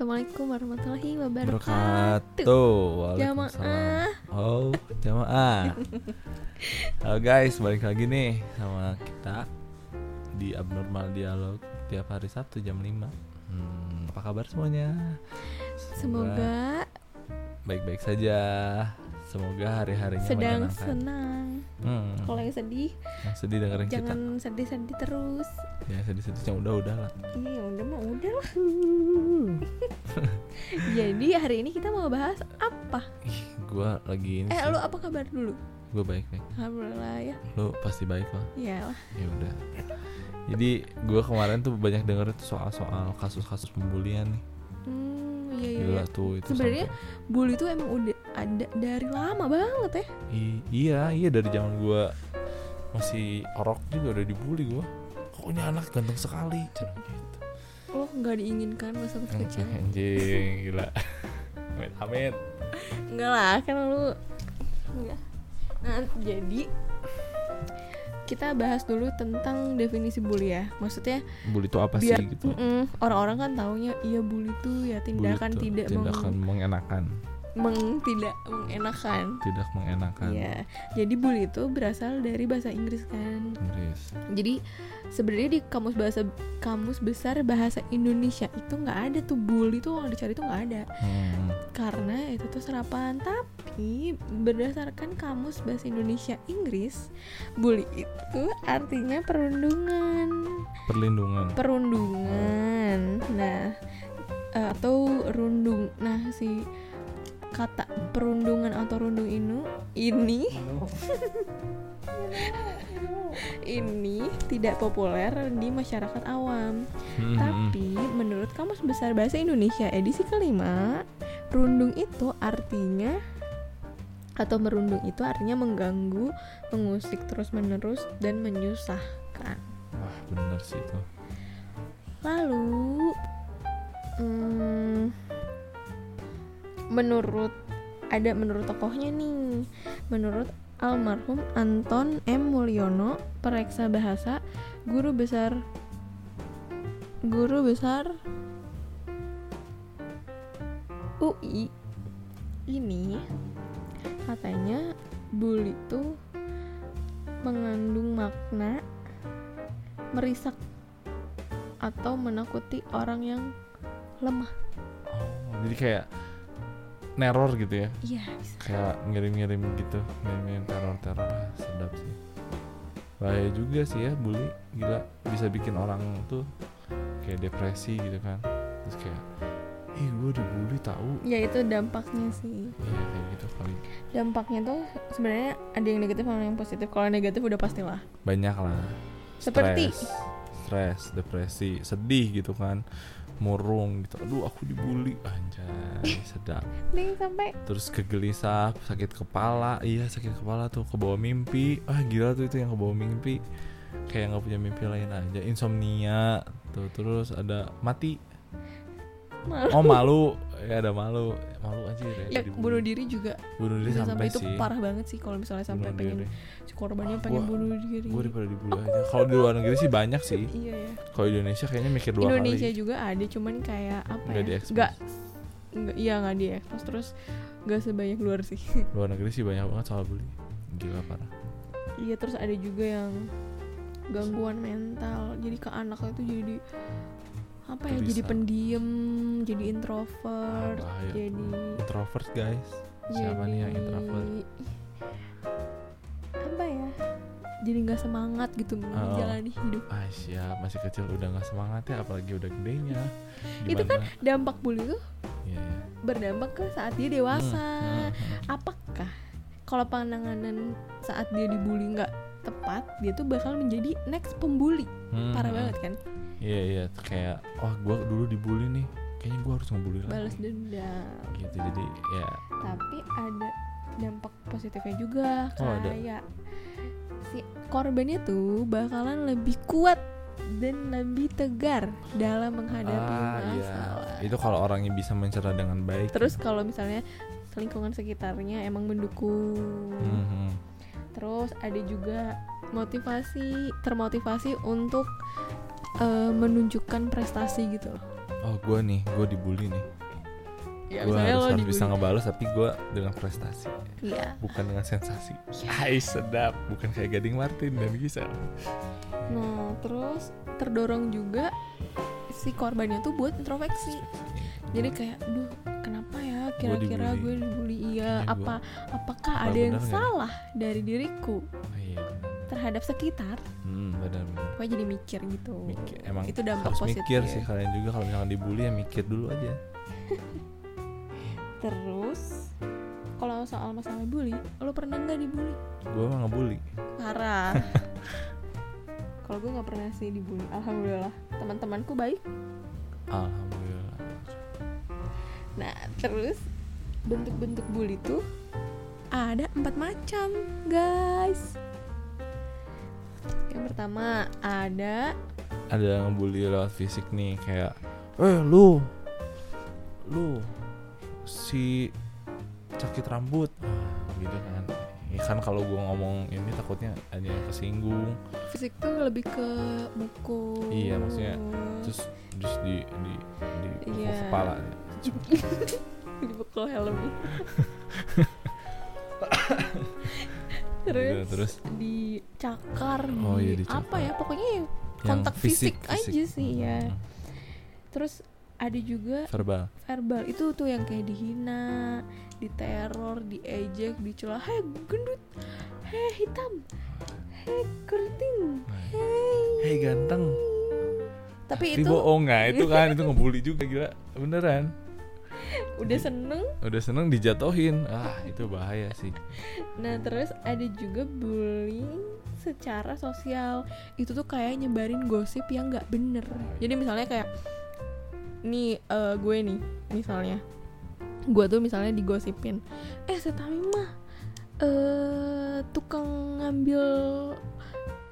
Assalamualaikum warahmatullahi wabarakatuh. Jamaah. Oh, jamaah. Halo guys, balik lagi nih sama kita di Abnormal Dialog tiap hari Sabtu jam 5. Hmm, apa kabar semuanya? Semoga baik-baik saja. Semoga hari-harinya sedang menyenangkan. senang. Hmm, Kalau yang sedih, yang sedih dengerin kita. jangan sedih-sedih terus. Ya sedih-sedih yang udah-udah lah. Iya, udah mah udah lah. Jadi hari ini kita mau bahas apa? Ih, gua lagi ini Eh, sih. lu apa kabar dulu? Gua baik-baik. Alhamdulillah ya. Lu pasti baik lah. Ya lah. ya udah jadi gue kemarin tuh banyak denger soal-soal kasus-kasus pembulian nih Hmm, iya iya. gila iya. tuh itu Sebenarnya bully itu emang udah ada dari lama banget ya. I- iya iya dari zaman gue masih orok juga udah dibully gue kok ini anak ganteng sekali Cenah gitu Lo nggak diinginkan masa kecil? anjing gila amit amit Enggak lah, kan lu enggak. Nah, jadi kita bahas dulu tentang definisi bully ya. Maksudnya bully itu apa biar sih gitu orang-orang kan taunya iya bully itu ya tindakan tuh tidak tindakan mengenakan meng, meng- tidak mengenakan. tidak mengenakan Iya. Jadi bully itu berasal dari bahasa Inggris kan. Inggris Jadi sebenarnya di kamus bahasa kamus besar bahasa Indonesia itu nggak ada tuh bully tuh kalau dicari tuh nggak ada. hmm. karena itu tuh serapan tapi berdasarkan kamus bahasa Indonesia Inggris bully itu artinya perundungan. Perlindungan. Perundungan. Nah eh, atau rundung. Nah si kata perundungan atau rundung ini ini ini tidak populer di masyarakat awam. Hmm. tapi menurut Kamus Besar Bahasa Indonesia edisi kelima, rundung itu artinya atau merundung itu artinya mengganggu, mengusik terus-menerus dan menyusahkan. wah bener sih itu. Lalu hmm, menurut ada menurut tokohnya nih, menurut almarhum Anton M. Mulyono, pereksa bahasa, guru besar guru besar UI ini katanya bully itu mengandung makna merisak atau menakuti orang yang lemah. oh, jadi kayak neror gitu ya? Iya, bisa. kayak ngirim-ngirim gitu ngirim-ngirim teror-teror. Ah, sedap sih. Bahaya juga sih ya bully. Gila bisa bikin orang tuh kayak depresi gitu kan. Terus kayak ih gue dibully tahu Ya itu dampaknya sih. iya kayak gitu kali Dampaknya tuh sebenarnya ada yang negatif sama yang positif. Kalau yang negatif udah pastilah. banyak lah. Seperti? Stres, depresi sedih gitu kan. Murung gitu. Aduh aku dibully. Anjay sedap. Nih sampai. Terus kegelisah sakit kepala. Iya sakit kepala tuh ke bawah mimpi. Ah gila tuh itu yang ke bawah mimpi. Kayak nggak punya mimpi lain aja. Insomnia tuh. Terus ada mati malu. oh malu. Ya ada malu. Malu aja Ya ya bunuh diri juga. Bunuh diri sampai, sampai, itu sih. parah banget sih kalau misalnya sampai bunuh pengen diri. si korbannya Wah, pengen gua- bunuh diri. gue daripada dibully aja. Kalau di luar negeri sih banyak sih. Iya ya. kalau di Indonesia kayaknya mikir dua Indonesia kali juga ada cuman kayak apa Nggak ya? Nggak nggak iya nggak diekspos. Terus nggak sebanyak luar sih. luar negeri sih banyak banget soal bully. Gila parah. Iya terus ada juga yang gangguan mental. Jadi ke anaknya itu jadi apa ya? Jadi pendiam, jadi introvert, Ah, bahaya. jadi introvert guys siapa nih yang jadi- introvert Apa ya? Jadi nggak semangat gitu Oh. menjalani hidup. ah siap masih kecil udah nggak semangat ya apalagi udah gedenya Itu kan? Dampak bully itu Iya, iya. berdampak ke saat dia dewasa. Hmm, hmm, hmm. Apakah kalau penanganan saat dia dibully nggak tepat, dia tuh bakal menjadi next pembuli. Hmm, Parah hmm. banget kan? Iya iya kayak wah gue dulu dibully nih kayaknya gue harus ngebully lagi Balas dendam. gitu jadi ya Tapi ada dampak positifnya juga Oh, ada. kayak si korbannya tuh bakalan lebih kuat dan lebih tegar dalam menghadapi ah iya masalah. itu kalau orangnya bisa mencerna dengan baik Terus kalau misalnya lingkungan sekitarnya emang mendukung. Hmm, hmm. Terus ada juga motivasi, termotivasi untuk eh, menunjukkan prestasi gitu. loh. oh gue nih gue dibully nih. Ya gue harus, lo harus dibully. bisa ngebales tapi gue dengan prestasi. Iya. Bukan dengan sensasi. Hai sedap. Bukan kayak Gading Martin dan Gisel. Nah terus terdorong juga si korbannya tuh buat introspeksi jadi kayak duh kenapa ya? Kira-kira gue dibully. Iya Iya, gua- apa apakah apa ada yang nggak? salah dari diriku oh, iya terhadap sekitar hmm, benar benar gue jadi mikir gitu. Mikir emang itu dampak harus positif mikir sih kalian juga. Kalau misalkan dibully ya mikir dulu aja. Terus kalau soal masalah bully lo pernah nggak dibully? Gue mah ngebully. Parah. Kalau gue nggak pernah sih dibully. Alhamdulillah. Teman-temanku baik. Alhamdulillah. Nah terus bentuk-bentuk bully tuh ada empat macam guys yang pertama ada? Ada yang ngebully lewat fisik nih kayak eh lu. Lu. Si sakit rambut. Ah, gitu kan. Ya kan kalau gue ngomong ini takutnya ada yang kesinggung. Fisik tuh lebih ke mukul Iya, maksudnya terus terus di di di pukul Iya. kepala. Dipukul helm Gitu, terus, terus dicakar Oh, di iya, dicakar. apa ya pokoknya ya yang kontak fisik, fisik, aja fisik. sih ya. Hmm, terus ada juga verbal. Verbal itu tuh yang kayak dihina diteror diejek dicela hei gendut. Hei hitam. Hei keriting. Hei. Hei ganteng. Tapi Tapi itu bohong nggak? Itu kan itu ngebully juga gila. Beneran udah seneng. Udah seneng dijatohin ah itu bahaya sih. Nah terus ada juga bullying secara sosial. Itu tuh kayak nyebarin gosip yang nggak bener. Jadi misalnya kayak nih eh, gue nih misalnya. Gue tuh misalnya digosipin eh Setami mah eh tukang ngambil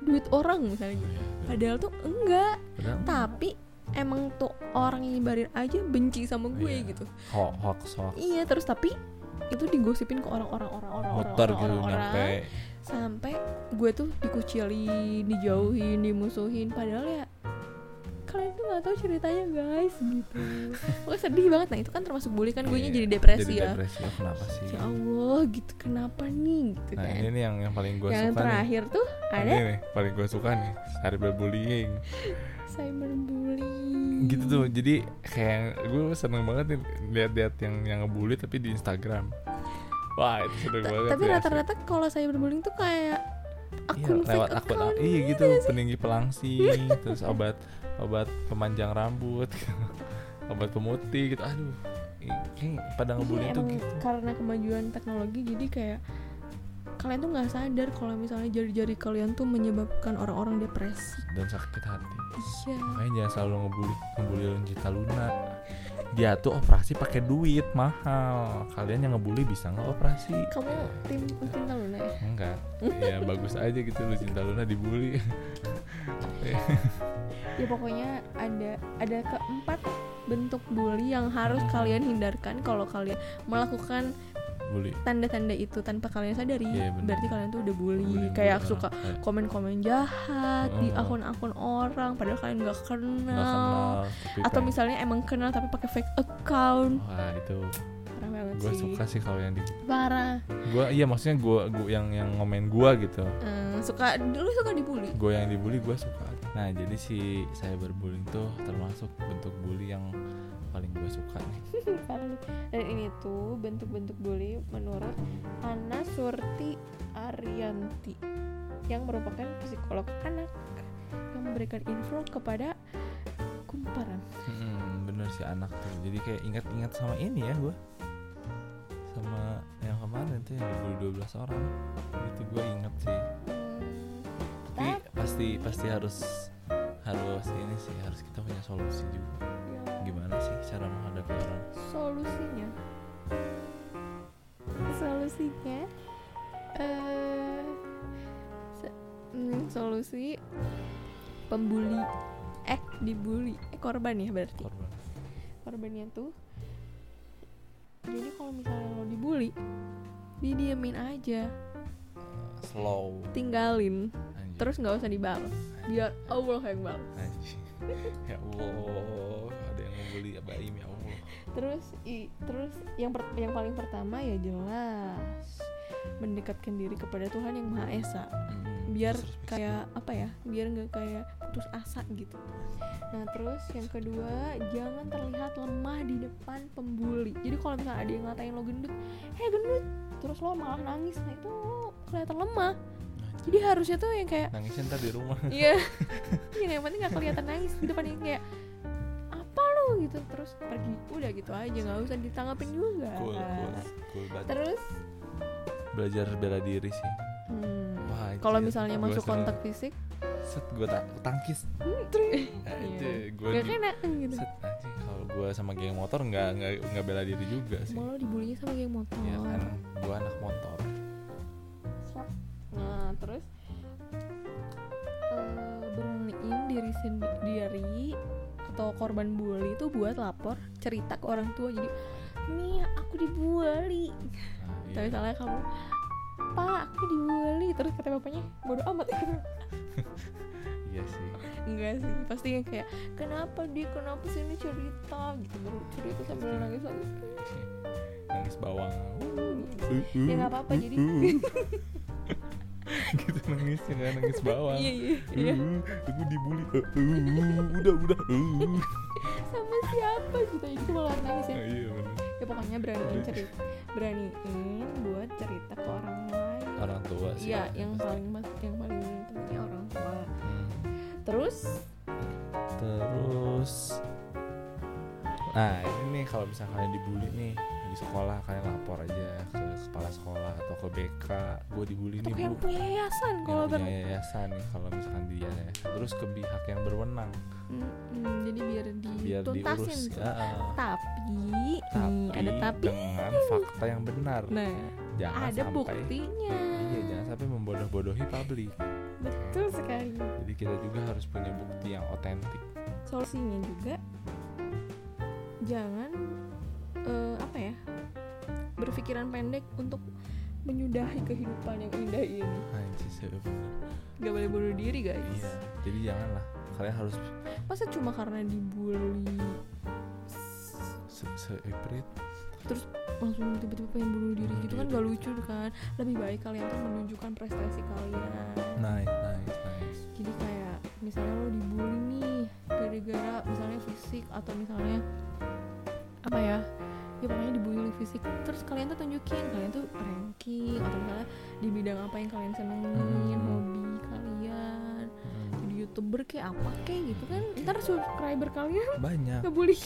duit orang misalnya gitu. Padahal tuh enggak. Padahal tapi emang tuh orang yang nyebarin aja benci sama gue Iya. gitu. Ho- hoax hoax. Iya terus tapi itu digosipin ke orang-orang orang-orang muter gitu orang-orang. nyampe. Sampai gue tuh dikucilin dijauhin dimusuhin. Padahal ya kalian tuh nggak tahu ceritanya guys gitu. Gue sedih banget. Nah itu kan termasuk bully kan gue Iya, jadi depresi jadi ya. depresi. Oh, kenapa sih? Ya allah gitu. Kenapa nih gitu nah kan. ini nih yang yang paling gue yang suka nih. terakhir tuh ini ada nih paling gue suka nih cyberbullying cyberbullying. Gitu tuh jadi kayak gue seneng banget nih lihat-lihat yang yang ngebully tapi di Instagram. Wah itu seneng banget tapi ya, rata-rata kalau cyberbullying tuh kayak asli. akun iya, lewat akun account. iya gitu sih? peninggi pelangsing terus obat obat pemanjang rambut obat pemutih gitu. Aduh kayak pada ngebully Iya, tuh gitu. karena kemajuan teknologi jadi kayak kalian tuh nggak sadar kalau misalnya jari-jari kalian tuh menyebabkan orang-orang depresi. Dan sakit hati. Iya. Makanya jangan selalu ngebully ngebully Lonjita Luna. Dia tuh operasi pakai duit mahal. Kalian yang ngebully bisa nggak operasi? Kamu tim Cinta Luna ya? Enggak. Ya bagus aja gitu lu cinta Luna dibully. Ya pokoknya ada ada keempat bentuk bully yang harus Hmm. kalian hindarkan kalau kalian melakukan bully. tanda-tanda itu tanpa kalian sadari Iya, bener. berarti kalian tuh udah bully. Bullying kayak juga. suka komen-komen jahat di Heeh. akun-akun orang padahal kalian nggak kenal, nggak kenal atau kayak- misalnya emang kenal tapi pakai fake account. Wah itu parah banget gue sih. suka sih kalau yang di parah. Gue iya maksudnya gue gua yang yang ngomen gue gitu. Eh, suka dulu suka dibully. Gue yang dibully gue suka. Nah jadi si cyberbullying tuh termasuk bentuk bully yang paling gue suka. Nih dan ini tuh bentuk-bentuk bully menurut Ana Surti Arianti yang merupakan psikolog anak yang memberikan info kepada kumparan. Hmm, bener sih anak tuh. Jadi kayak ingat-ingat sama ini ya gue sama yang kemarin tuh yang dibully 12 orang. Itu gue inget sih. Hmm, tapi pasti pasti harus harus ini sih harus kita punya solusi juga gimana sih cara menghadapi orang? Solusinya. Solusinya eh se- hmm, solusi pembuli eh dibully eh korban ya berarti. Korban. Korbannya tuh jadi kalau misalnya lo dibully didiemin aja. Slow. Tinggalin terus nggak usah dibalas. Biar Allah yang balas. Ya Allah yang bully baim ya Allah. Terus i, terus yang per- yang paling pertama ya jelas mendekatkan diri kepada Tuhan yang Maha Esa. Hmm, biar kayak apa ya biar nggak kayak putus asa gitu. Nah terus yang kedua jangan terlihat lemah di depan pembuli. Jadi kalau misalnya ada yang ngatain lo gendut heh gendut. Terus lo malah nangis. Nah itu lo kelihatan lemah. Anjir. jadi harusnya tuh yang kayak nangisnya ntar di rumah. Iya. Yang yang penting nggak kelihatan nangis di depan yang kayak apa lo gitu. Terus pergi. Udah gitu aja nggak usah ditanggapin juga. Cool cool cool banget. Terus? Belajar bela diri sih. Hmm, kalau anjir. misalnya masuk kontak fisik? Set gue ta tangkis. Nah, Iya. itu gue gak kena gitu. set anjing. Kalau gue sama geng motor nggak nggak nggak bela diri juga sih. Malah dibulinya sama geng motor? Ya kan gue anak motor. Nah terus? Eh, beraniin diri sendiri atau korban bully itu buat lapor cerita ke orang tua. Jadi Mia aku dibully. Nah, tapi iya. misalnya kamu pak aku dibully. Terus kata bapaknya bodoh amat. Iya sih. Enggak sih pasti yang kayak kenapa dia kenapa sih ini cerita? Gitu baru cerita sambil nangis nangis nangis bawang. Ya nggak apa-apa jadi gitu nangis ya nggak nangis bawang iya iya iya. Uh, aku dibully. Uh, uh, udah udah uh. sama siapa gitu? Jadi malah nangis ya? Nah, iya bener. Ya pokoknya beraniin cerita beraniin buat cerita ke orang lain. Orang tua sih iya yang paling mas yang paling pentingnya orang tua. Hmm. terus? Terus nah ini nih kalau misalnya kalian dibully nih di sekolah kalian lapor aja ke kepala sekolah atau ke BK gue dibully nih yang bu. punya yayasan kalau ber punya yayasan nih kalau misalkan dia. Ya terus ke pihak yang berwenang. Mm, mm, jadi biar biar dituntasin. diurus ya, tapi, tapi nih ada tapi. dengan fakta yang benar. Nah jangan ada sampai buktinya. Iya jangan sampai membodoh-bodohi publik. Betul sekali. Jadi kita juga harus punya bukti yang otentik. Solusinya juga jangan eh, apa ya? Berpikiran pendek untuk menyudahi kehidupan yang indah ini. Anjir bener. gak boleh bunuh diri guys. Iya jadi janganlah. Kalian harus masa cuma karena dibully? Se seiprit langsung tiba-tiba pengen bunuh diri gitu kan gak lucu kan? Lebih baik kalian tuh menunjukkan prestasi kalian. Nice nice nice. Jadi kayak misalnya lo dibully nih gara-gara misalnya fisik atau misalnya apa ya ya pokoknya dibully fisik. Terus kalian tuh tunjukin kalian tuh ranking atau misalnya di bidang apa yang kalian senengin Hmm. hobi kalian Hmm, jadi youtuber kayak apa kayak gitu kan ntar subscriber kalian banyak. ngebully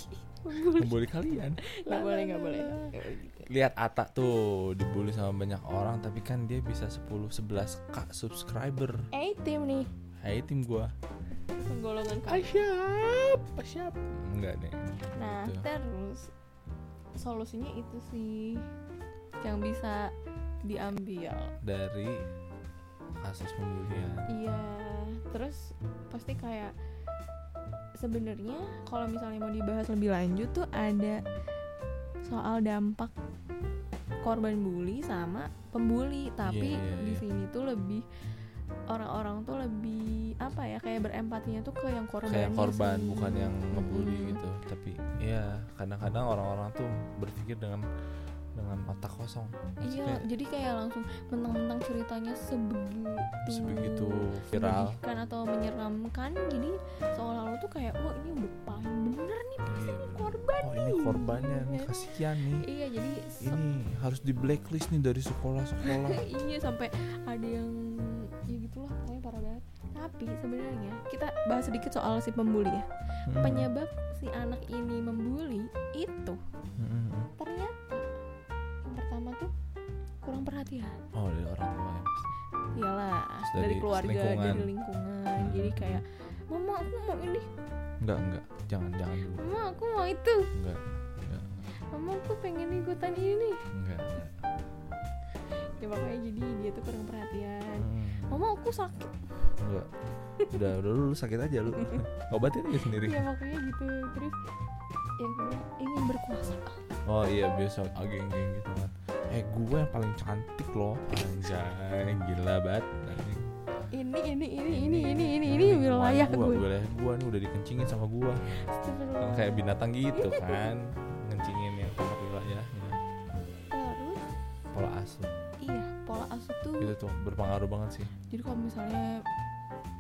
ngebully. Kalian. Nggak boleh nggak boleh. lihat Ata tuh dibully sama banyak orang tapi kan dia bisa 10 11 k subscriber. Eh tim nih. Hai tim gua. Penggolongan kalian siap ah, siap enggak nih Nah, Gitu. terus solusinya itu sih yang bisa diambil. dari kasus pembulian Iya, terus pasti kayak sebenarnya kalau misalnya mau dibahas lebih lanjut tuh ada soal dampak korban bully sama pembuli, tapi Iya, iya, di iya. sini tuh lebih orang-orang tuh lebih apa ya kayak berempatinya tuh ke yang korbannya kayak korban sih. bukan yang ngebully Mm-mm. gitu tapi ya kadang-kadang orang-orang tuh berpikir dengan dengan mata kosong Iya, Maksudnya jadi kayak langsung mentang-mentang ceritanya sebegitu sebegitu viral menyedihkan atau menyeramkan, jadi seolah-olah tuh kayak wah ini udah paling bener nih pasti Iya, ini korban oh nih. ini korbannya nih Kan? kasihan nih Iya, jadi ini harus di blacklist nih dari sekolah-sekolah iya sampai ada yang ya gitulah pokoknya parah banget. Tapi sebenarnya kita bahas sedikit soal si pembuli ya. Hmm. Penyebab si anak ini membuli itu Hmm. ternyata yang pertama tuh kurang perhatian. oh dari orang tua ya. Iyalah, dari, dari keluarga, lingkungan. dari lingkungan. Jadi kayak mama aku mau ini, enggak enggak jangan jangan dulu mama aku mau itu, enggak enggak mama aku pengen ikutan ini. enggak, enggak. Ya makanya jadi dia tuh kurang perhatian. Hmm. Mama aku sakit. enggak udah udah lu, lu sakit aja lu obatin aja sendiri Ya makanya gitu. Terus yang kedua ingin berkuasa. Oh iya biasa. Ageng-geng gitu kan. Eh gue yang paling cantik loh. Anjay gila banget. Ini ini ini ini Ini, ini ini ini ini. wilayah gua, gue wilayah gua nih udah dikencingin sama gua. Kan kayak binatang gitu kan. Ngencingin yang tempat wilayahnya terus? Pola asuh iya pola asuh tuh itu tuh berpengaruh banget sih. Jadi kalau misalnya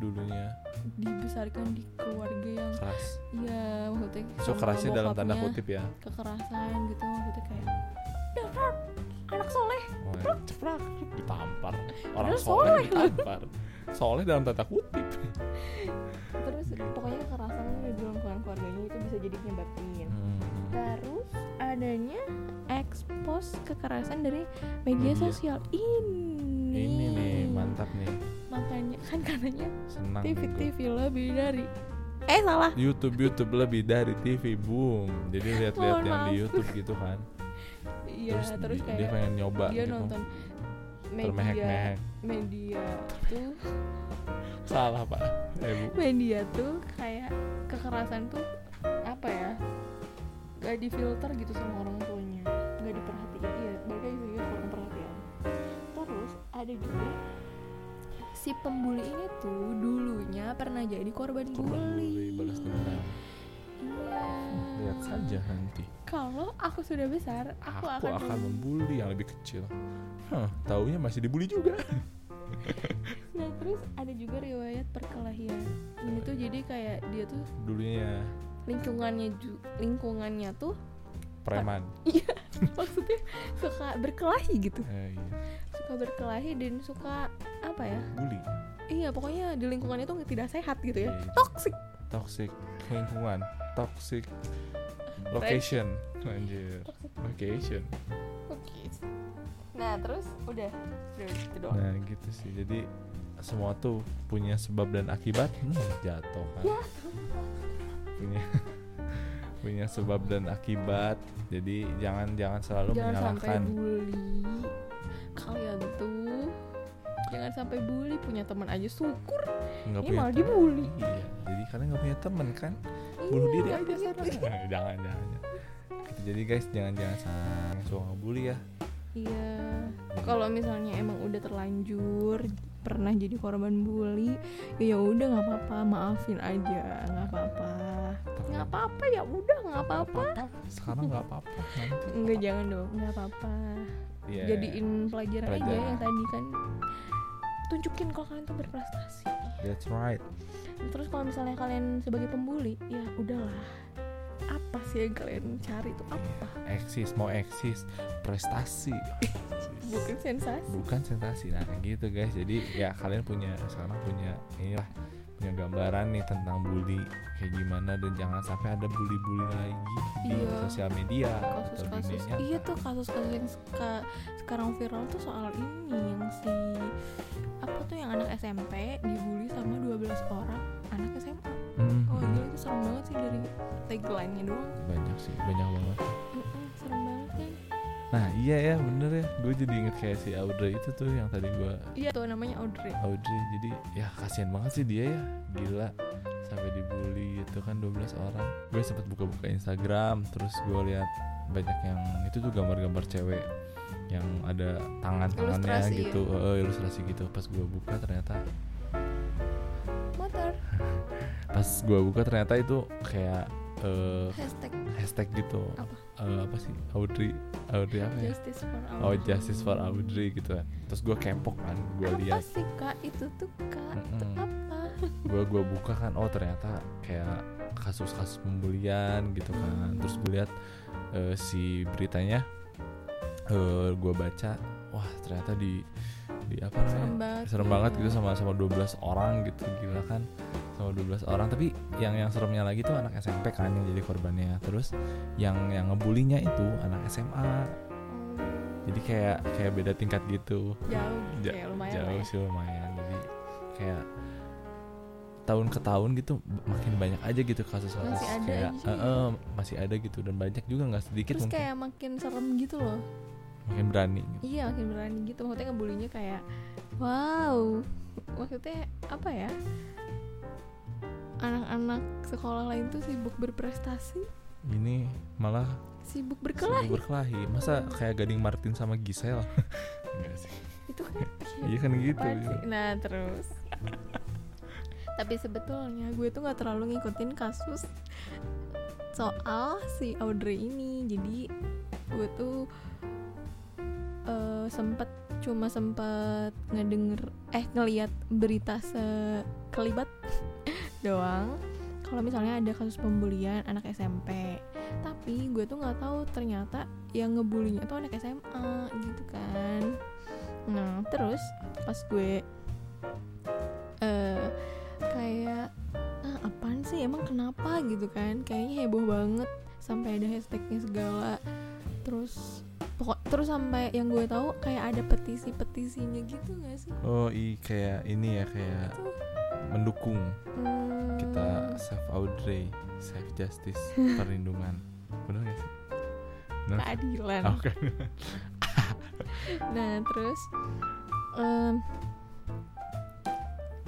dulunya dibesarkan di keluarga yang keras. iya maksudnya so kerasnya dalam tanda kutip ya. kekerasan gitu maksudnya kayak dasar anak soleh. Oh, ya. ceprak ditampar. Orang soleh soleh. ditampar. Soleh dalam tanda kutip. Terus pokoknya kekerasan di dalam lingkungan keluarganya itu bisa jadi penyebabnya. Hmm. terus adanya ekspos kekerasan dari media Media. sosial. Ini ini nih mantap nih. Makanya kan katanya senang TV nih. TV lebih dari eh salah. YouTube YouTube lebih dari TV boom. Jadi lihat-lihat yang di maaf. YouTube gitu kan. Iya terus, di- dia kayak pengen nyoba dia gitu. nonton media media tuh. Salah pak. Eh bu. Media tuh kayak kekerasan tuh apa ya? Gak difilter gitu sama orang tuanya. Gak diperhatiin ada juga si pembuli ini tuh dulunya pernah jadi korban, korban bully. bully balas dendam. Iya. Lihat saja nanti. Kalau aku sudah besar aku, aku, akan, akan mem- membuli yang lebih kecil. Hah, taunya masih dibully juga. Nah terus ada juga riwayat perkelahian. Ini tuh jadi kayak dia tuh dulunya lingkungannya ju- lingkungannya tuh preman. Maksudnya suka berkelahi gitu. Eh, iya. Suka berkelahi dan suka apa ya? Bully. Iya pokoknya di lingkungannya tuh tidak sehat gitu ya. Iya. toxic. Toxic. Lingkungan. Toxic location. Anjir. Location. Oke nah terus? Udah. Udah gitu doang. Nah gitu sih. Jadi semua tuh punya sebab dan akibat. Hmm, jatuh kan? Ya. punya punya sebab dan akibat. Jadi jangan jangan selalu jangan sampai menyalahkan. bully kalian tuh jangan sampai bully punya teman aja syukur. Nggak ini malah dibully. Iya jadi kalian nggak punya teman kan? Bunuh Iya, diri aja. sana jangan jangan jangan. Gitu, jadi guys jangan jangan sang suka ngebully ya. Iya. Kalau misalnya emang udah terlanjur pernah jadi korban bully ya udah nggak apa-apa maafin aja nggak apa-apa nggak apa-apa ya udah nggak apa-apa sekarang nggak apa-apa Enggak jangan dong, nggak apa-apa. Iya. Jadiin pelajaran, aja Pelajaran. yang tadi kan tunjukin kalau kalian tuh berprestasi. that's right Terus kalau misalnya kalian sebagai pembuli, ya udahlah. Apa sih yang kalian cari itu apa? eksis mau eksis prestasi Bukan sensasi. bukan sensasi nah gitu guys jadi ya kalian punya sekarang punya inilah punya gambaran nih tentang bully kayak gimana dan jangan sampai ada bully-bully lagi di Iya. sosial media atau Kasus-kasus dunia nyata. iya tuh kasus-kasus yang seka- sekarang viral tuh soal ini yang si apa tuh yang anak SMP dibully sama 12 orang anak SMA. Mhm. Oh gila itu serem banget sih dari tagline-nya doang. banyak sih banyak banget Mm-mm, serem banget kan nah iya ya bener ya. Gue jadi inget kayak si Audrey itu tuh yang tadi gue iya tuh namanya Audrey. Audrey. Jadi ya kasihan banget sih dia ya. Gila sampai dibully itu kan 12 orang. Gue sempet buka-buka Instagram terus gue lihat banyak yang itu tuh gambar-gambar cewek yang ada tangan-tangannya Ilustrasi gitu. eh, ilustrasi gitu. Pas gue buka ternyata motor. Pas gue buka ternyata itu kayak eh, hashtag hashtag gitu. Apa? Eh, apa sih? Audrey Audrey apa ya? Justice for all oh justice for Audrey gitu kan. Terus gue kepok kan gue apa lihat. sih kak? Itu tuh kak itu Mm-mm. apa? Gue gua buka kan oh ternyata kayak kasus-kasus pembulian gitu kan. Terus gue lihat eh, si beritanya eh gue baca wah ternyata di di apa serem namanya banget serem iya. banget gitu sama sama 12 orang gitu gila kan sama 12 orang tapi yang yang seremnya lagi tuh anak SMP kan yang jadi korbannya. Terus yang yang ngebulinya itu anak SMA jadi kayak kayak beda tingkat gitu. Jauh Ja- ya lumayan jauh ya. sih lumayan. Jadi kayak tahun ke tahun gitu makin banyak aja gitu kasus-kasus Masih ada kayak ya. eh, eh, masih ada gitu. Dan banyak juga nggak sedikit terus mungkin. kayak makin serem gitu loh. Makin berani gitu. iya makin berani gitu. Maksudnya ngebulinya kayak wow. Maksudnya apa ya anak-anak sekolah lain tuh sibuk berprestasi? Ini malah sibuk sibuk berkelahi? berkelahi. Masa kayak Gading Martin sama Gisel? Enggak sih. Itu kan iya kan gitu. sih? Nah terus. Tapi sebetulnya gue tuh gak terlalu ngikutin kasus Soal si Audrey ini. Jadi gue tuh eh, sempet cuma sempet ngedenger eh ngeliat berita sekelibat doang. Kalau misalnya ada kasus pembulian anak SMP tapi gue tuh nggak tahu ternyata yang ngebulinya tuh anak SMA gitu kan. Nah terus pas gue eh kayak ah, apaan sih? Emang kenapa? Gitu kan. Kayaknya heboh banget sampai ada hashtagnya segala. Terus pokok terus sampai yang gue tahu kayak ada petisi petisinya gitu gak sih? Oh i kayak ini ya kayak mendukung Hmm, kita save Audrey save justice perlindungan benar gak sih benar keadilan oh, kan. nah terus em,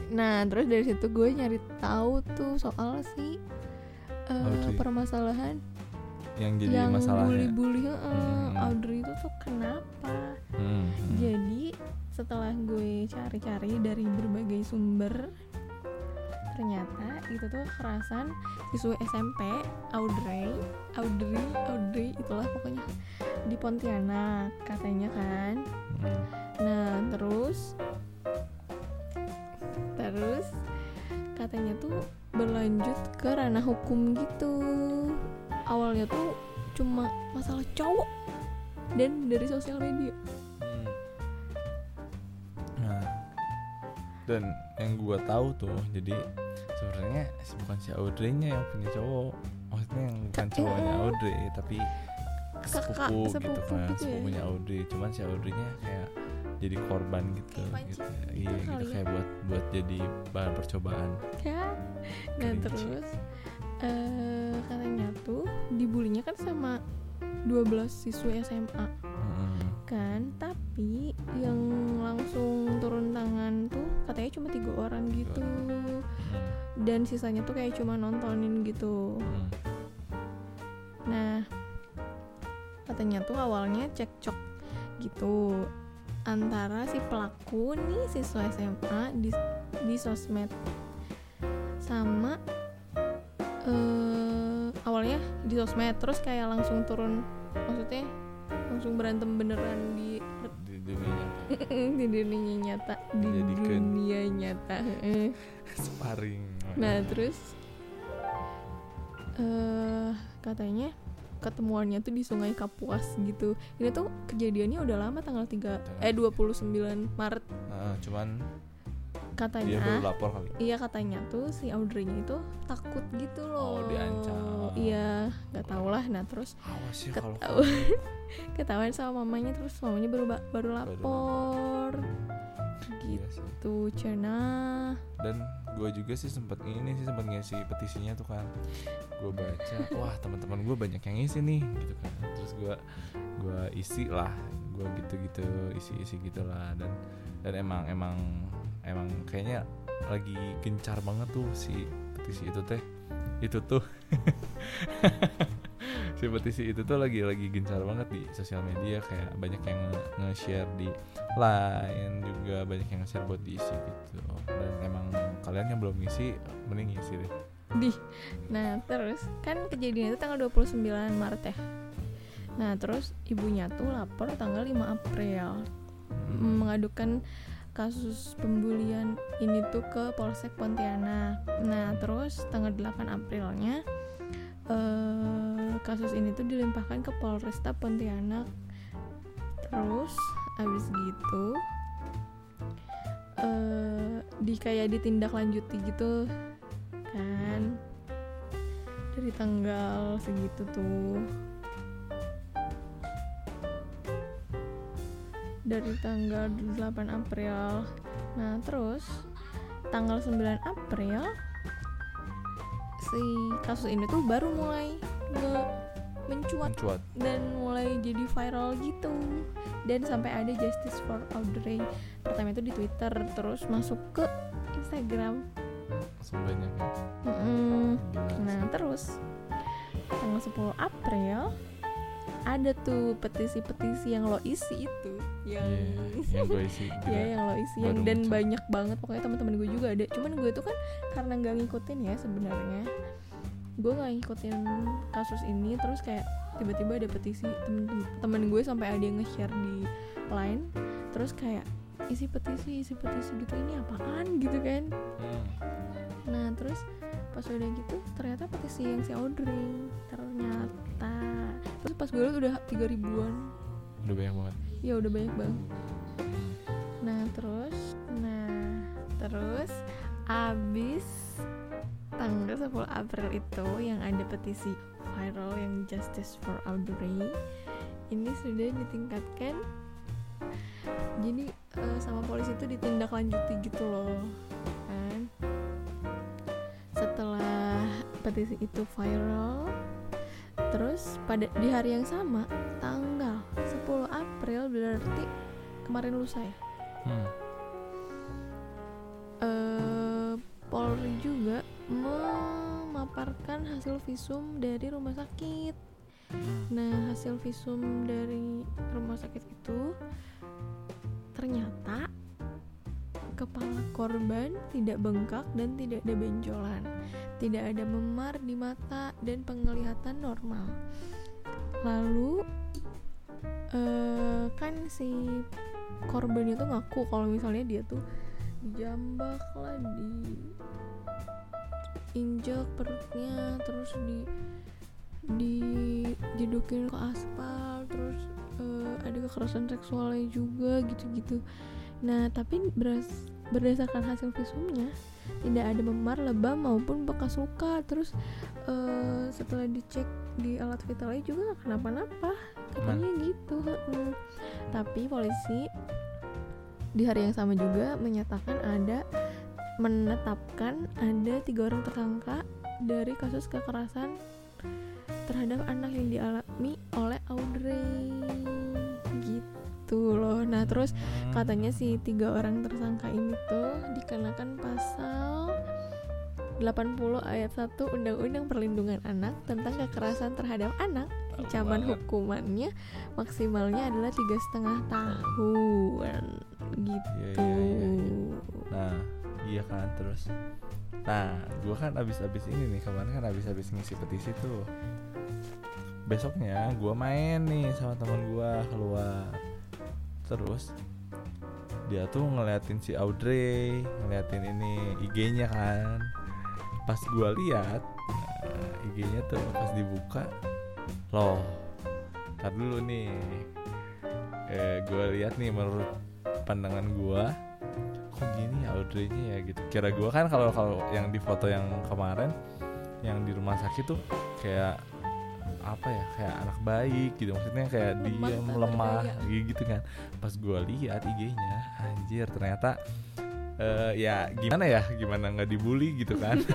nah terus dari situ gue nyari tahu tuh soal si eh, Audrey. permasalahan yang jadi yang masalahnya bully-bully heeh, Hmm. Audrey itu tuh kenapa Hmm, hmm. jadi setelah gue cari-cari dari berbagai sumber ternyata itu tuh kekerasan siswa SMP Audrey Audrey Audrey itulah pokoknya di Pontianak katanya kan. Nah terus Terus Katanya tuh berlanjut ke ranah hukum gitu Awalnya tuh cuma masalah cowok Dan dari sosial media Hmm. Nah, dan yang gua tahu tuh, jadi sebenarnya bukan si Audrey-nya yang punya cowok, maksudnya yang bukan Ka- cowoknya eh, Audrey, tapi sepupu gitu kan, gitu ya. sepupunya Audrey. Cuman si Audrey-nya kayak jadi korban gitu, Kayak gitu. Iya, gitu gitu ya. kayak buat buat jadi bahan percobaan. kan Nah terus eh Katanya tuh Dibulinya kan sama 12 siswa SMA Hmm. kan tapi yang langsung turun tangan tuh katanya cuma tiga orang gitu Hmm. dan sisanya tuh kayak cuma nontonin gitu Hmm. nah katanya tuh awalnya cekcok gitu antara si pelaku nih siswa SMA di di sosmed sama eh awalnya di sosmed terus kayak langsung turun maksudnya langsung berantem beneran di Di dunia nyata. Di dunia nyata. Sparring. nah terus eh katanya ketemuannya tuh di Sungai Kapuas gitu. Ini tuh kejadiannya udah lama tanggal 3 eh 29 Maret. Nah, cuman dia katanya baru lapor kali. iya katanya tuh si Audrey-nya itu takut gitu loh. Oh, diancam. iya nggak tau lah. Nah terus Awas ya kalau ketahuan ketahuan sama mamanya terus mamanya baru ba- baru lapor. Iya gitu cena. Dan gue juga sih sempat ini sih sempat ngisi petisinya tuh kan. Gue baca wah teman-teman gue banyak yang ngisi nih gitu kan. Terus gue gue isi lah. Gue gitu-gitu isi-isi gitulah dan dan emang emang emang kayaknya lagi gencar banget tuh si petisi itu teh. Itu tuh. Si petisi itu tuh lagi lagi gencar banget di sosial media. Kayak banyak yang nge- nge-share di line juga banyak yang nge-share buat diisi gitu. Dan emang kalian yang belum ngisi mending ngisi deh. Di nah terus kan kejadian itu tanggal 29 Maret ya? Nah terus ibunya tuh lapor tanggal 5 April. Hmm. mengadukan kasus pembulian ini tuh ke Polsek Pontianak. Nah, terus tanggal 8 Aprilnya eh kasus ini tuh dilimpahkan ke Polresta Pontianak. Terus abis gitu eh di kayak ditindaklanjuti gitu kan dari tanggal segitu tuh dari tanggal 8 April. Nah terus tanggal 9 April si kasus ini tuh baru mulai nge- mencuat mencuat. dan mulai jadi viral gitu. Dan sampai ada justice for Audrey. Pertama itu di Twitter terus masuk ke Instagram. Langsung banyak ya. Mm-mm. Gila nah terus tanggal 10 April ada tuh petisi-petisi yang lo isi itu. Yang Iya, yang gue isi ya yang lo isi. yang dan muncul. banyak banget pokoknya teman-teman gue juga ada. Cuman gue tuh kan karena nggak ngikutin ya sebenarnya gue nggak ngikutin kasus ini. Terus kayak tiba-tiba ada petisi temen temen gue sampai ada yang nge-share di line. Terus kayak isi petisi isi petisi gitu ini apaan? Gitu kan. Hmm. nah terus pas udah gitu ternyata petisi yang si Audrey ternyata terus pas gue liat udah tiga ribuan. Udah banyak banget. Ya udah banyak banget. Nah terus, nah terus abis tanggal 10 April itu yang ada petisi viral yang Justice for Audrey ini sudah ditingkatkan jadi eh, sama polisi itu ditindaklanjuti gitu loh kan? Setelah petisi itu viral terus pada di hari yang sama tanggal 10 April berarti kemarin lusa ya Hmm. eh Polri juga memaparkan hasil visum dari rumah sakit. Hmm. Nah, hasil visum dari rumah sakit itu ternyata kepala korban tidak bengkak dan tidak ada benjolan. Tidak ada memar di mata dan penglihatan normal. Lalu eh kan si korban itu ngaku kalau misalnya dia tuh dijambak lah di injek perutnya terus di dijedokin ke aspal terus eh, ada kekerasan seksualnya juga gitu-gitu nah tapi beras- berdasarkan hasil visumnya tidak ada memar lebam maupun bekas luka. Terus eh, setelah dicek di alat vitalnya juga nggak kenapa-napa. Katanya gitu heeh. tapi polisi di hari yang sama juga menyatakan ada menetapkan ada tiga orang tersangka dari kasus kekerasan terhadap anak yang dialami oleh Audrey gitu loh nah terus Hmm. katanya si tiga orang tersangka ini tuh dikenakan pasal 80 ayat 1 Undang-Undang Perlindungan Anak tentang kekerasan terhadap anak ancaman hukumannya maksimalnya adalah tiga setengah tahun gitu iya, iya, iya. Nah, iya kan terus. Nah, gua kan abis-abis ini nih kemarin kan abis-abis ngisi petisi tuh. Besoknya gua main nih sama teman gua keluar. Terus dia tuh ngeliatin si Audrey, ngeliatin ini IG-nya kan. Pas gua lihat nah, IG-nya tuh pas dibuka, loh, tar dulu nih. Eh, gua lihat nih menurut pandangan gua kok gini ya Audrey-nya ya gitu. Kira gua kan kalau kalau yang di foto yang kemarin yang di rumah sakit tuh kayak apa ya kayak anak baik gitu. Maksudnya kayak Lemah, diem tak lemah berdaya. gitu kan. Pas gua lihat IG-nya anjir ternyata eh, ya gimana ya gimana nggak dibully gitu kan.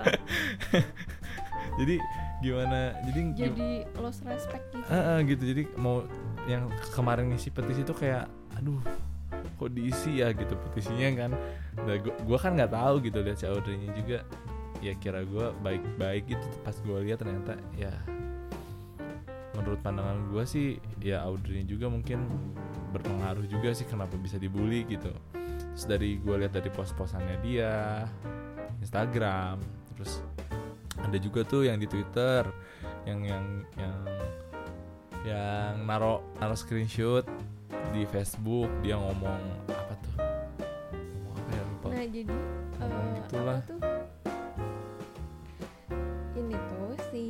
Jadi gimana jadi jadi lost respect gitu. Eh, eh, gitu. Jadi mau yang kemarin ngisi petisi tuh kayak aduh kok diisi ya? Gitu. Petisinya kan nah, gua, gua kan nggak tahu gitu lihat si Audrey-nya juga. Ya kira gua baik-baik gitu. Pas gua lihat ternyata ya menurut pandangan gua sih ya Audrey juga mungkin berpengaruh juga sih kenapa bisa dibully gitu. Terus dari gua lihat dari post-postannya dia Instagram terus ada juga tuh yang di Twitter yang yang yang yang naro naro screenshot di Facebook dia ngomong apa tuh? Ngomong apa ya lupa. Nah jadi Ngomong eh, gitulah. tuh? Ini tuh si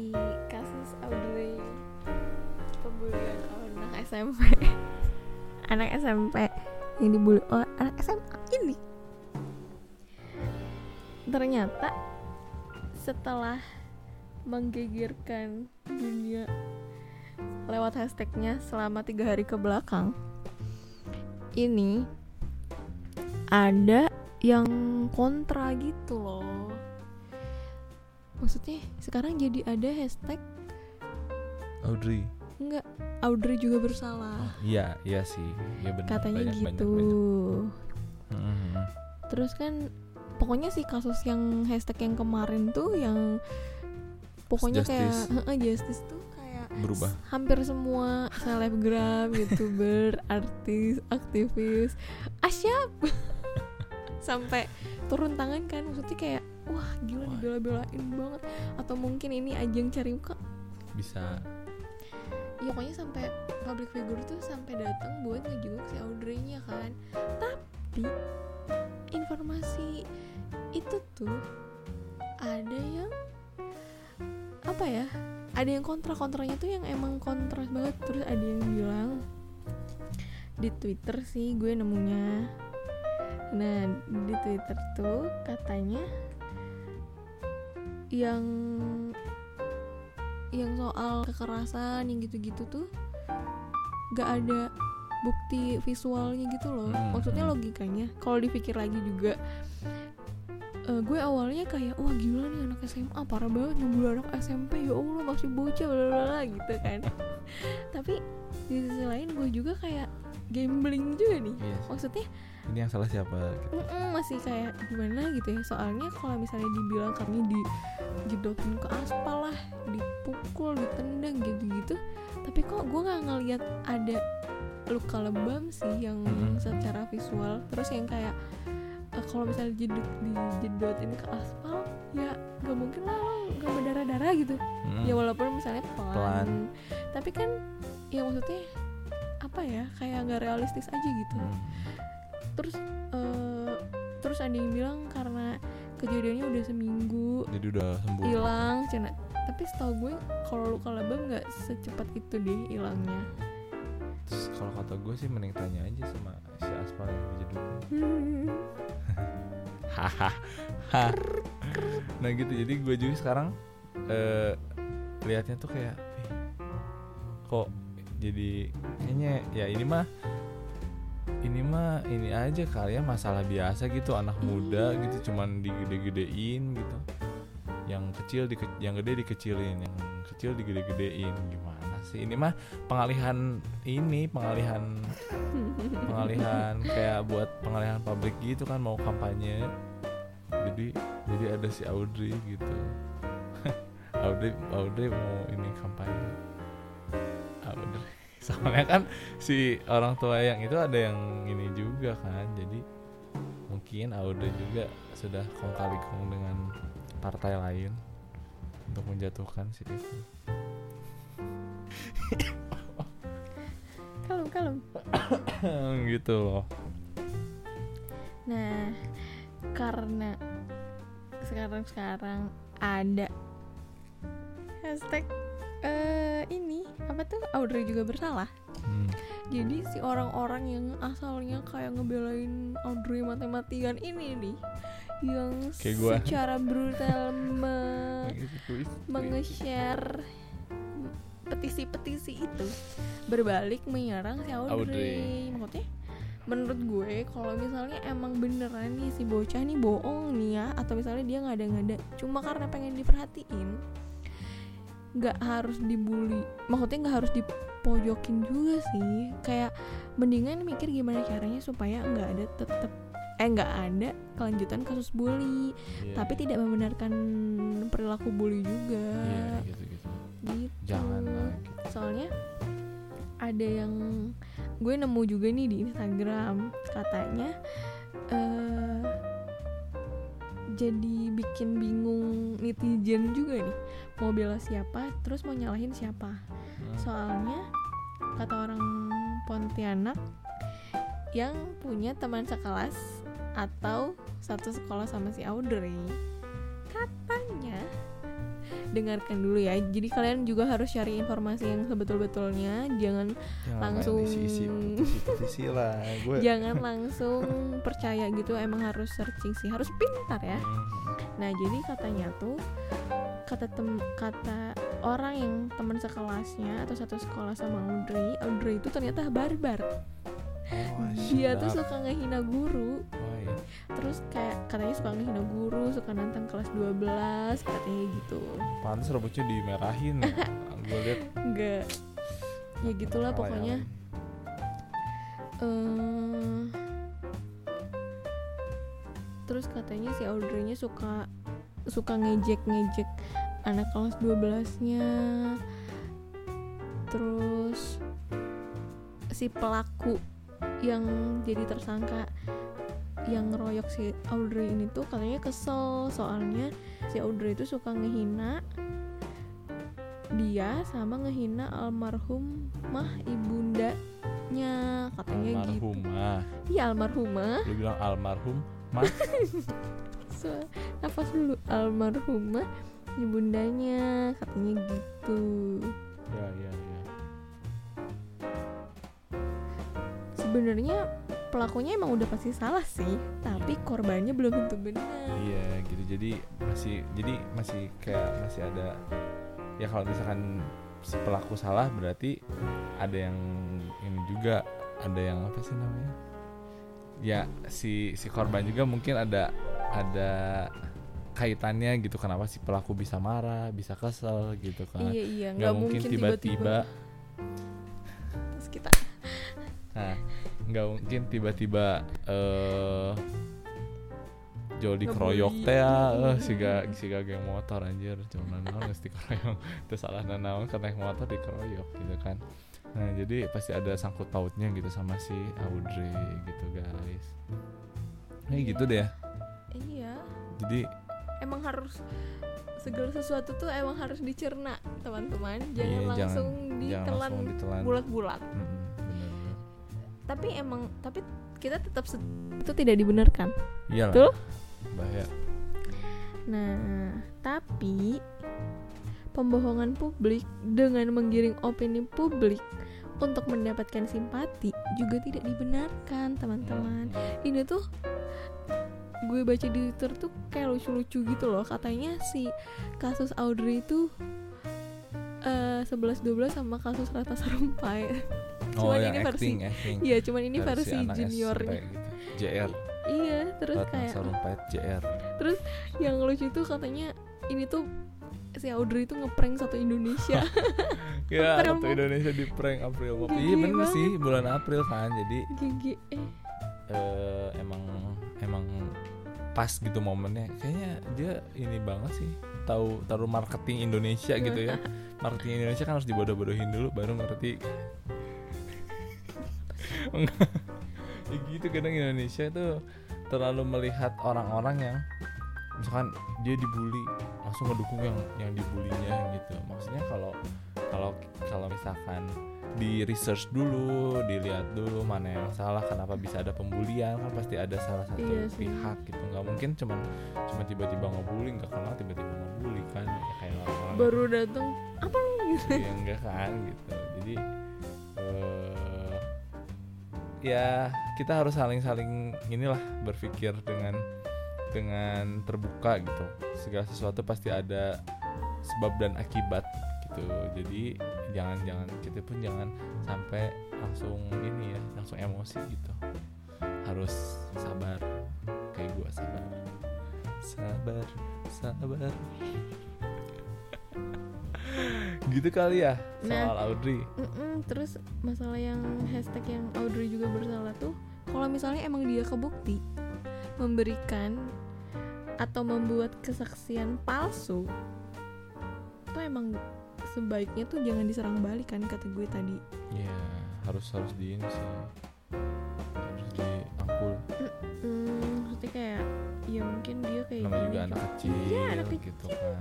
SMP anak SMP yang dibully oh, anak SMA ini. Ternyata setelah menggegerkan dunia lewat hashtagnya selama tiga hari ke belakang ini ada yang kontra gitu loh. Maksudnya sekarang jadi ada hashtag Audrey enggak Audrey juga bersalah. Iya iya sih. Iya benar. Katanya banyak, banyak, gitu. banyak. Mhm. terus kan pokoknya sih kasus yang hashtag yang kemarin tuh yang pokoknya Justice. kayak "Heeh, justice tuh kayak berubah. hampir semua selebgram, youtuber, artis, aktivis, asyap. Sampai turun tangan kan maksudnya kayak wah gila dibela-belain banget. Atau mungkin ini ajang cari muka. Bisa ya pokoknya sampai public figure tuh sampai datang buat ngejenguk si Audrey-nya kan. Tapi informasi itu tuh ada yang apa ya ada yang kontra kontranya tuh yang emang kontras banget. Terus ada yang bilang di Twitter sih gue nemunya. Nah di Twitter tuh katanya yang yang soal kekerasan yang gitu-gitu tuh gak ada bukti visualnya gitu loh Hmm. maksudnya logikanya kalau dipikir lagi juga eh, gue awalnya kayak wah gila nih anak SMA parah banget ngebully anak SMP ya Allah masih bocah bla gitu kan tapi di sisi lain gue juga kayak gambling juga nih iya sih. maksudnya ini yang salah siapa gitu mm-mm, masih kayak gimana gitu ya soalnya kalau misalnya dibilang kami dijedotin ke aspal lah dipukul ditendang gitu-gitu tapi kok gue nggak ngeliat ada luka lebam sih yang Mm-mm. secara visual terus yang kayak eh, kalau misalnya jedot dijedotin ke aspal ya nggak mungkin lah lo nggak berdarah-darah gitu Hmm. ya walaupun misalnya pelan, Pelan. tapi kan ya maksudnya apa ya kayak nggak realistis aja gitu Hmm. Terus eh, terus ada yang bilang karena kejadiannya udah seminggu jadi udah sembuh. hilang cina tapi setahu gue kalau luka lebam nggak secepat itu deh hilangnya. Terus kalau kata gue sih mending tanya aja sama si aspal yang dijedotin hahaha. Nah gitu jadi gue juga sekarang eh lihatnya tuh kayak "Ih, kok jadi kayaknya ya ini mah ini mah ini aja kali ya masalah biasa gitu anak muda gitu cuman digede-gedein gitu. Yang kecil di yang gede dikecilin yang kecil digede-gedein gimana sih? Ini mah pengalihan ini pengalihan pengalihan kayak buat pengalihan publik gitu kan mau kampanye. Jadi jadi ada si Audrey gitu. Audrey Audrey mau ini kampanye. Audrey soalnya kan si orang tua yang itu ada yang ini juga kan jadi mungkin Audrey juga sudah kong kali kong dengan partai lain untuk menjatuhkan si itu kalem kalem. Gitu loh. Nah karena sekarang sekarang ada hashtag eh ini apa tuh Audrey juga bersalah Hmm. jadi si orang-orang yang asalnya kayak ngebelain Audrey mati-matian ini nih yang Kayak gua. secara brutal me- menge-share petisi-petisi itu berbalik menyerang si Audrey. Audrey. Maksudnya menurut gue kalau misalnya emang beneran nih si bocah nih bohong nih ya atau misalnya dia ngada-ngada cuma karena pengen diperhatiin nggak harus dibully. Maksudnya nggak harus dipojokin juga sih. Kayak mendingan mikir gimana caranya supaya nggak ada tetep eh nggak ada kelanjutan kasus bully. Iya, tapi tidak membenarkan perilaku bully juga. Iya gitu gitu. Gitu. Jangan lah gitu. soalnya ada yang gue nemu juga nih di Instagram. Katanya eh jadi bikin bingung netizen juga nih mau bela siapa terus mau nyalahin siapa Hmm. soalnya kata orang Pontianak yang punya teman sekelas atau satu sekolah sama si Audrey katanya dengarkan dulu ya. Jadi kalian juga harus cari informasi yang sebetul-betulnya. Jangan Jangan langsung- isi petisi lah. Gue jangan langsung percaya gitu emang harus searching sih. Harus pintar ya. Nah jadi katanya tuh kata tem kata orang yang teman sekelasnya atau satu sekolah sama Audrey, Audrey itu ternyata barbar. Oh, Dia tuh sedap. suka ngehina guru, Wah, iya. terus kayak katanya suka ngehina guru, suka nantang kelas 12 katanya gitu. pantas rambutnya dimerahin gue lihat Enggak. Ya gitulah pokoknya. ya. eh terus katanya si Audrey-nya suka suka ngejek-ngejek anak kelas 12-nya terus si pelaku yang jadi tersangka yang ngeroyok si Audrey ini tuh katanya kesel. Soalnya si Audrey itu suka ngehina dia sama ngehina almarhum mah ibundanya katanya gitu. Almarhumah. Iya almarhumah. Lu bilang almarhum mah? So, nafas dulu. Almarhumah ibundanya katanya gitu. Ya ya ya sebenarnya pelakunya emang udah pasti salah sih tapi korbannya belum tentu benar. Iya gitu. Jadi masih jadi masih kayak masih ada ya kalau misalkan si pelaku salah berarti ada yang ini juga ada yang apa sih namanya? Ya si si korban juga mungkin ada ada kaitannya gitu kenapa si pelaku bisa marah bisa kesel gitu kan. Iya iya. Nggak mungkin tiba-tiba. Terus kita nah nggak mungkin tiba-tiba eh Jol dikeroyok teh ya eh Mm. siga siga geng motor anjir. Cuma naon geus dikeroyok terus salah nanaon kan naik motor dikeroyok gitu kan. Nah jadi pasti ada sangkut pautnya gitu sama si Audrey gitu guys. Nah gitu deh ya. Iya. Jadi emang harus segala sesuatu tuh emang harus dicerna teman-teman. Jangan iya, langsung jangan ditelan langsung ditelan bulat-bulat. Bener tapi emang tapi kita tetap itu tidak dibenarkan. Iyalah. Betul? bahaya. Nah tapi pembohongan publik dengan menggiring opini publik untuk mendapatkan simpati juga tidak dibenarkan teman-teman. Ini tuh gue baca di Twitter tuh kayak lucu-lucu gitu loh. Katanya si kasus Audrey itu eh 11-12 sama kasus Ratna Sarumpait oh Cuman yang ini versi- acting acting iya cuman ini versi, SMP juniornya gitu. JR iya terus Ratna kayak Sarumpait JR yang lucu tuh katanya ini tuh si Audrey itu ngeprank satu Indonesia Ya, April satu. Indonesia di prank April Mop. Gigi Iya bener banget. sih, bulan April kan. Jadi GG eh eh, emang emang pas gitu momennya. Kayaknya dia ini banget sih. Tahu taruh marketing Indonesia gitu ya. Marketing Indonesia kan harus dibodoh-bodohin dulu baru ngerti. Enggak. ya gitu kadang Indonesia tuh terlalu melihat orang-orang yang misalkan dia dibully langsung ngedukung yang yang dibulinya gitu maksudnya kalau kalau kalau misalkan di research dulu dilihat dulu mana yang salah kenapa bisa ada pembulian kan pasti ada salah satu Iya sih. pihak gitu. Nggak mungkin cuman cuma tiba-tiba ngebully nggak kenal tiba-tiba ngebully kan ya kayak orang-orang baru datang apa gitu ya enggak kan gitu. Jadi eh, ya kita harus saling-saling inilah berpikir dengan dengan terbuka gitu. Segala sesuatu pasti ada sebab dan akibat gitu. Jadi jangan jangan kita pun jangan sampai langsung ini ya langsung emosi gitu. Harus sabar. Kayak gua sabar. Sabar sabar. Gitu kali ya Nah. soal Audrey. Mm-mm, terus masalah yang hashtag yang Audrey juga bersalah tuh kalau misalnya emang dia kebukti memberikan atau membuat kesaksian palsu itu emang sebaiknya tuh jangan diserang balik kan kata gue tadi. Ya harus harus di ini sih. Harus diangkul hmm, maksudnya kayak ya mungkin dia kayak namanya juga anak kan. kecil Iya, anak gitu kan.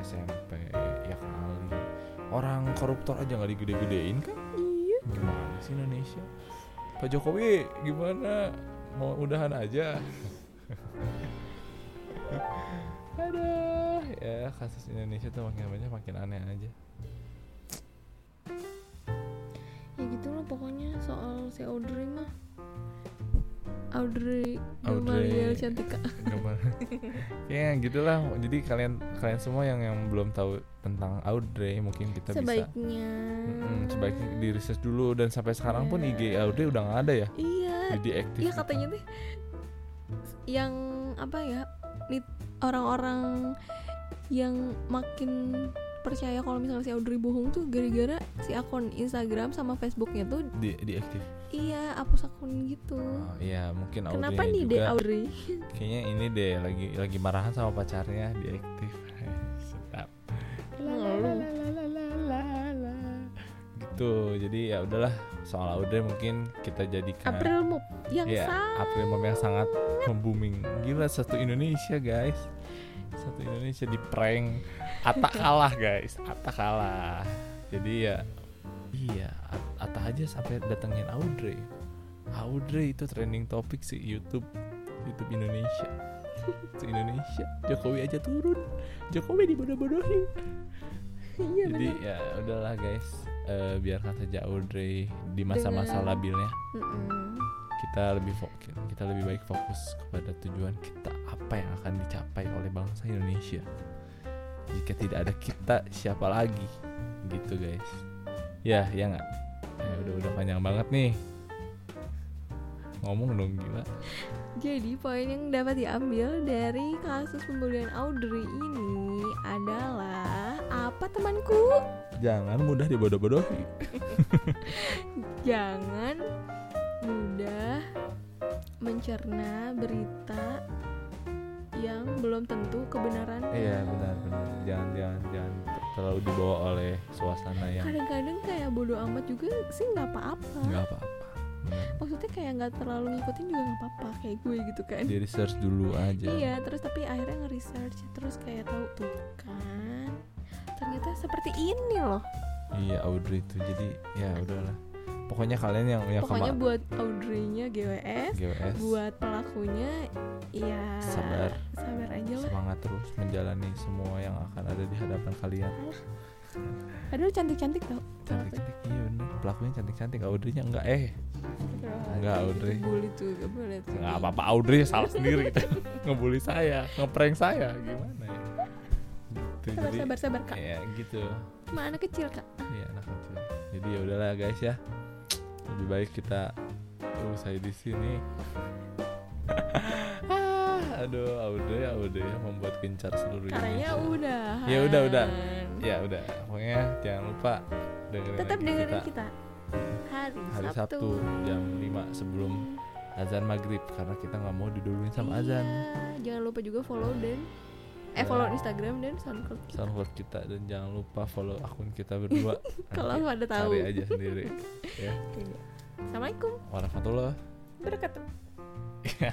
SMP ya kali. Orang koruptor aja nggak digede-gedein kan? Iya. Gimana sih Indonesia? Pak Jokowi gimana? Mau udahan aja. Aduh, ya kasus Indonesia tuh makin banyak makin aneh aja. ya gitu loh pokoknya soal si Audrey mah Audrey Audrey. Gamaliel Cantika ya gitulah. Jadi kalian kalian semua yang yang belum tahu tentang Audrey mungkin kita bisa sebaiknya Mm-mm, sebaiknya di research dulu dan sampai sekarang pun Iya. IG Audrey udah nggak ada ya. iya Jadi aktif. iya katanya tuh yang apa ya orang-orang yang makin percaya kalau misalnya si Audrey bohong tuh gara-gara si akun Instagram sama Facebooknya tuh di diaktif. iya hapus akun gitu Oh, iya mungkin Audrey kenapa nih deh Audrey kayaknya ini deh lagi lagi marahan sama pacarnya diaktif. Sedap. Gitu jadi ya udahlah soal Audrey mungkin kita jadikan April Mop yang ya sangat April Mop yang sangat membuming gila satu Indonesia guys satu Indonesia di prank. Atta kalah guys. Atta kalah. Jadi ya iya At- Atta aja sampai datengin Audrey. Audrey itu trending topik sih YouTube YouTube Indonesia. Se Indonesia. Jokowi aja turun. Jokowi dibodoh-bodohin. Iya jadi benar ya udahlah guys. Eh, biarkan saja Audrey di masa-masa labilnya. Mm-mm. kita lebih fokus kita lebih baik fokus kepada tujuan kita apa yang akan dicapai oleh bangsa Indonesia. Jika tidak ada kita siapa lagi? Gitu guys. Ya ya nggak? Ya, udah udah panjang banget nih. Ngomong dong gila. Jadi poin yang dapat diambil dari kasus pembulian Audrey ini adalah apa temanku? jangan mudah dibodoh-bodohi. Jangan mudah mencerna berita yang belum tentu kebenaran. iya benar benar jangan jangan jangan terlalu dibawa oleh suasana yang Kadang-kadang kayak bodoh amat juga sih nggak apa-apa. nggak apa-apa. Maksudnya kayak nggak terlalu ngikutin juga nggak apa-apa kayak gue gitu kan. di research dulu aja Iya, terus tapi akhirnya nge-research terus kayak tahu tuh kan. Ternyata seperti ini loh. iya Audrey itu jadi ya udahlah pokoknya kalian yang yang Pokoknya kema- buat Audrey-nya GWS, GWS buat pelakunya ya Sabar. sabar aja lah. semangat terus menjalani semua yang akan ada di hadapan kalian Padahal cantik-cantik tau. cantik cantik iya bener pelakunya cantik cantik Audrey-nya enggak eh Enggak, Audrey. Bully tuh, gak boleh tuh. nggak apa apa Audrey salah sendiri gitu ngebully saya ngeprank saya gimana ya gitu Sabar, jadi sabar, sabar kak. ya gitu Cuma anak kecil kak. Iya anak kecil. Jadi ya udahlah guys ya. Lebih baik kita usai di sini. Ah, Aduh, udah ya udah ya membuat gencar seluruh Karanya Indonesia. udah. Ya udah, udah. Ya udah, pokoknya jangan lupa dengerin Tetap dengerin kita kita. Hari, hari Sabtu. jam 5 sebelum azan maghrib karena kita nggak mau diduluin sama azan. Iya, Jangan lupa juga follow dan eh Ya. follow Instagram dan SoundCloud. kita. Soundcloud kita dan jangan lupa follow akun kita berdua. Kalau pada tahu. cari aja sendiri. ya. Iya. Assalamualaikum Warahmatullah. wabarakatuh. Ya.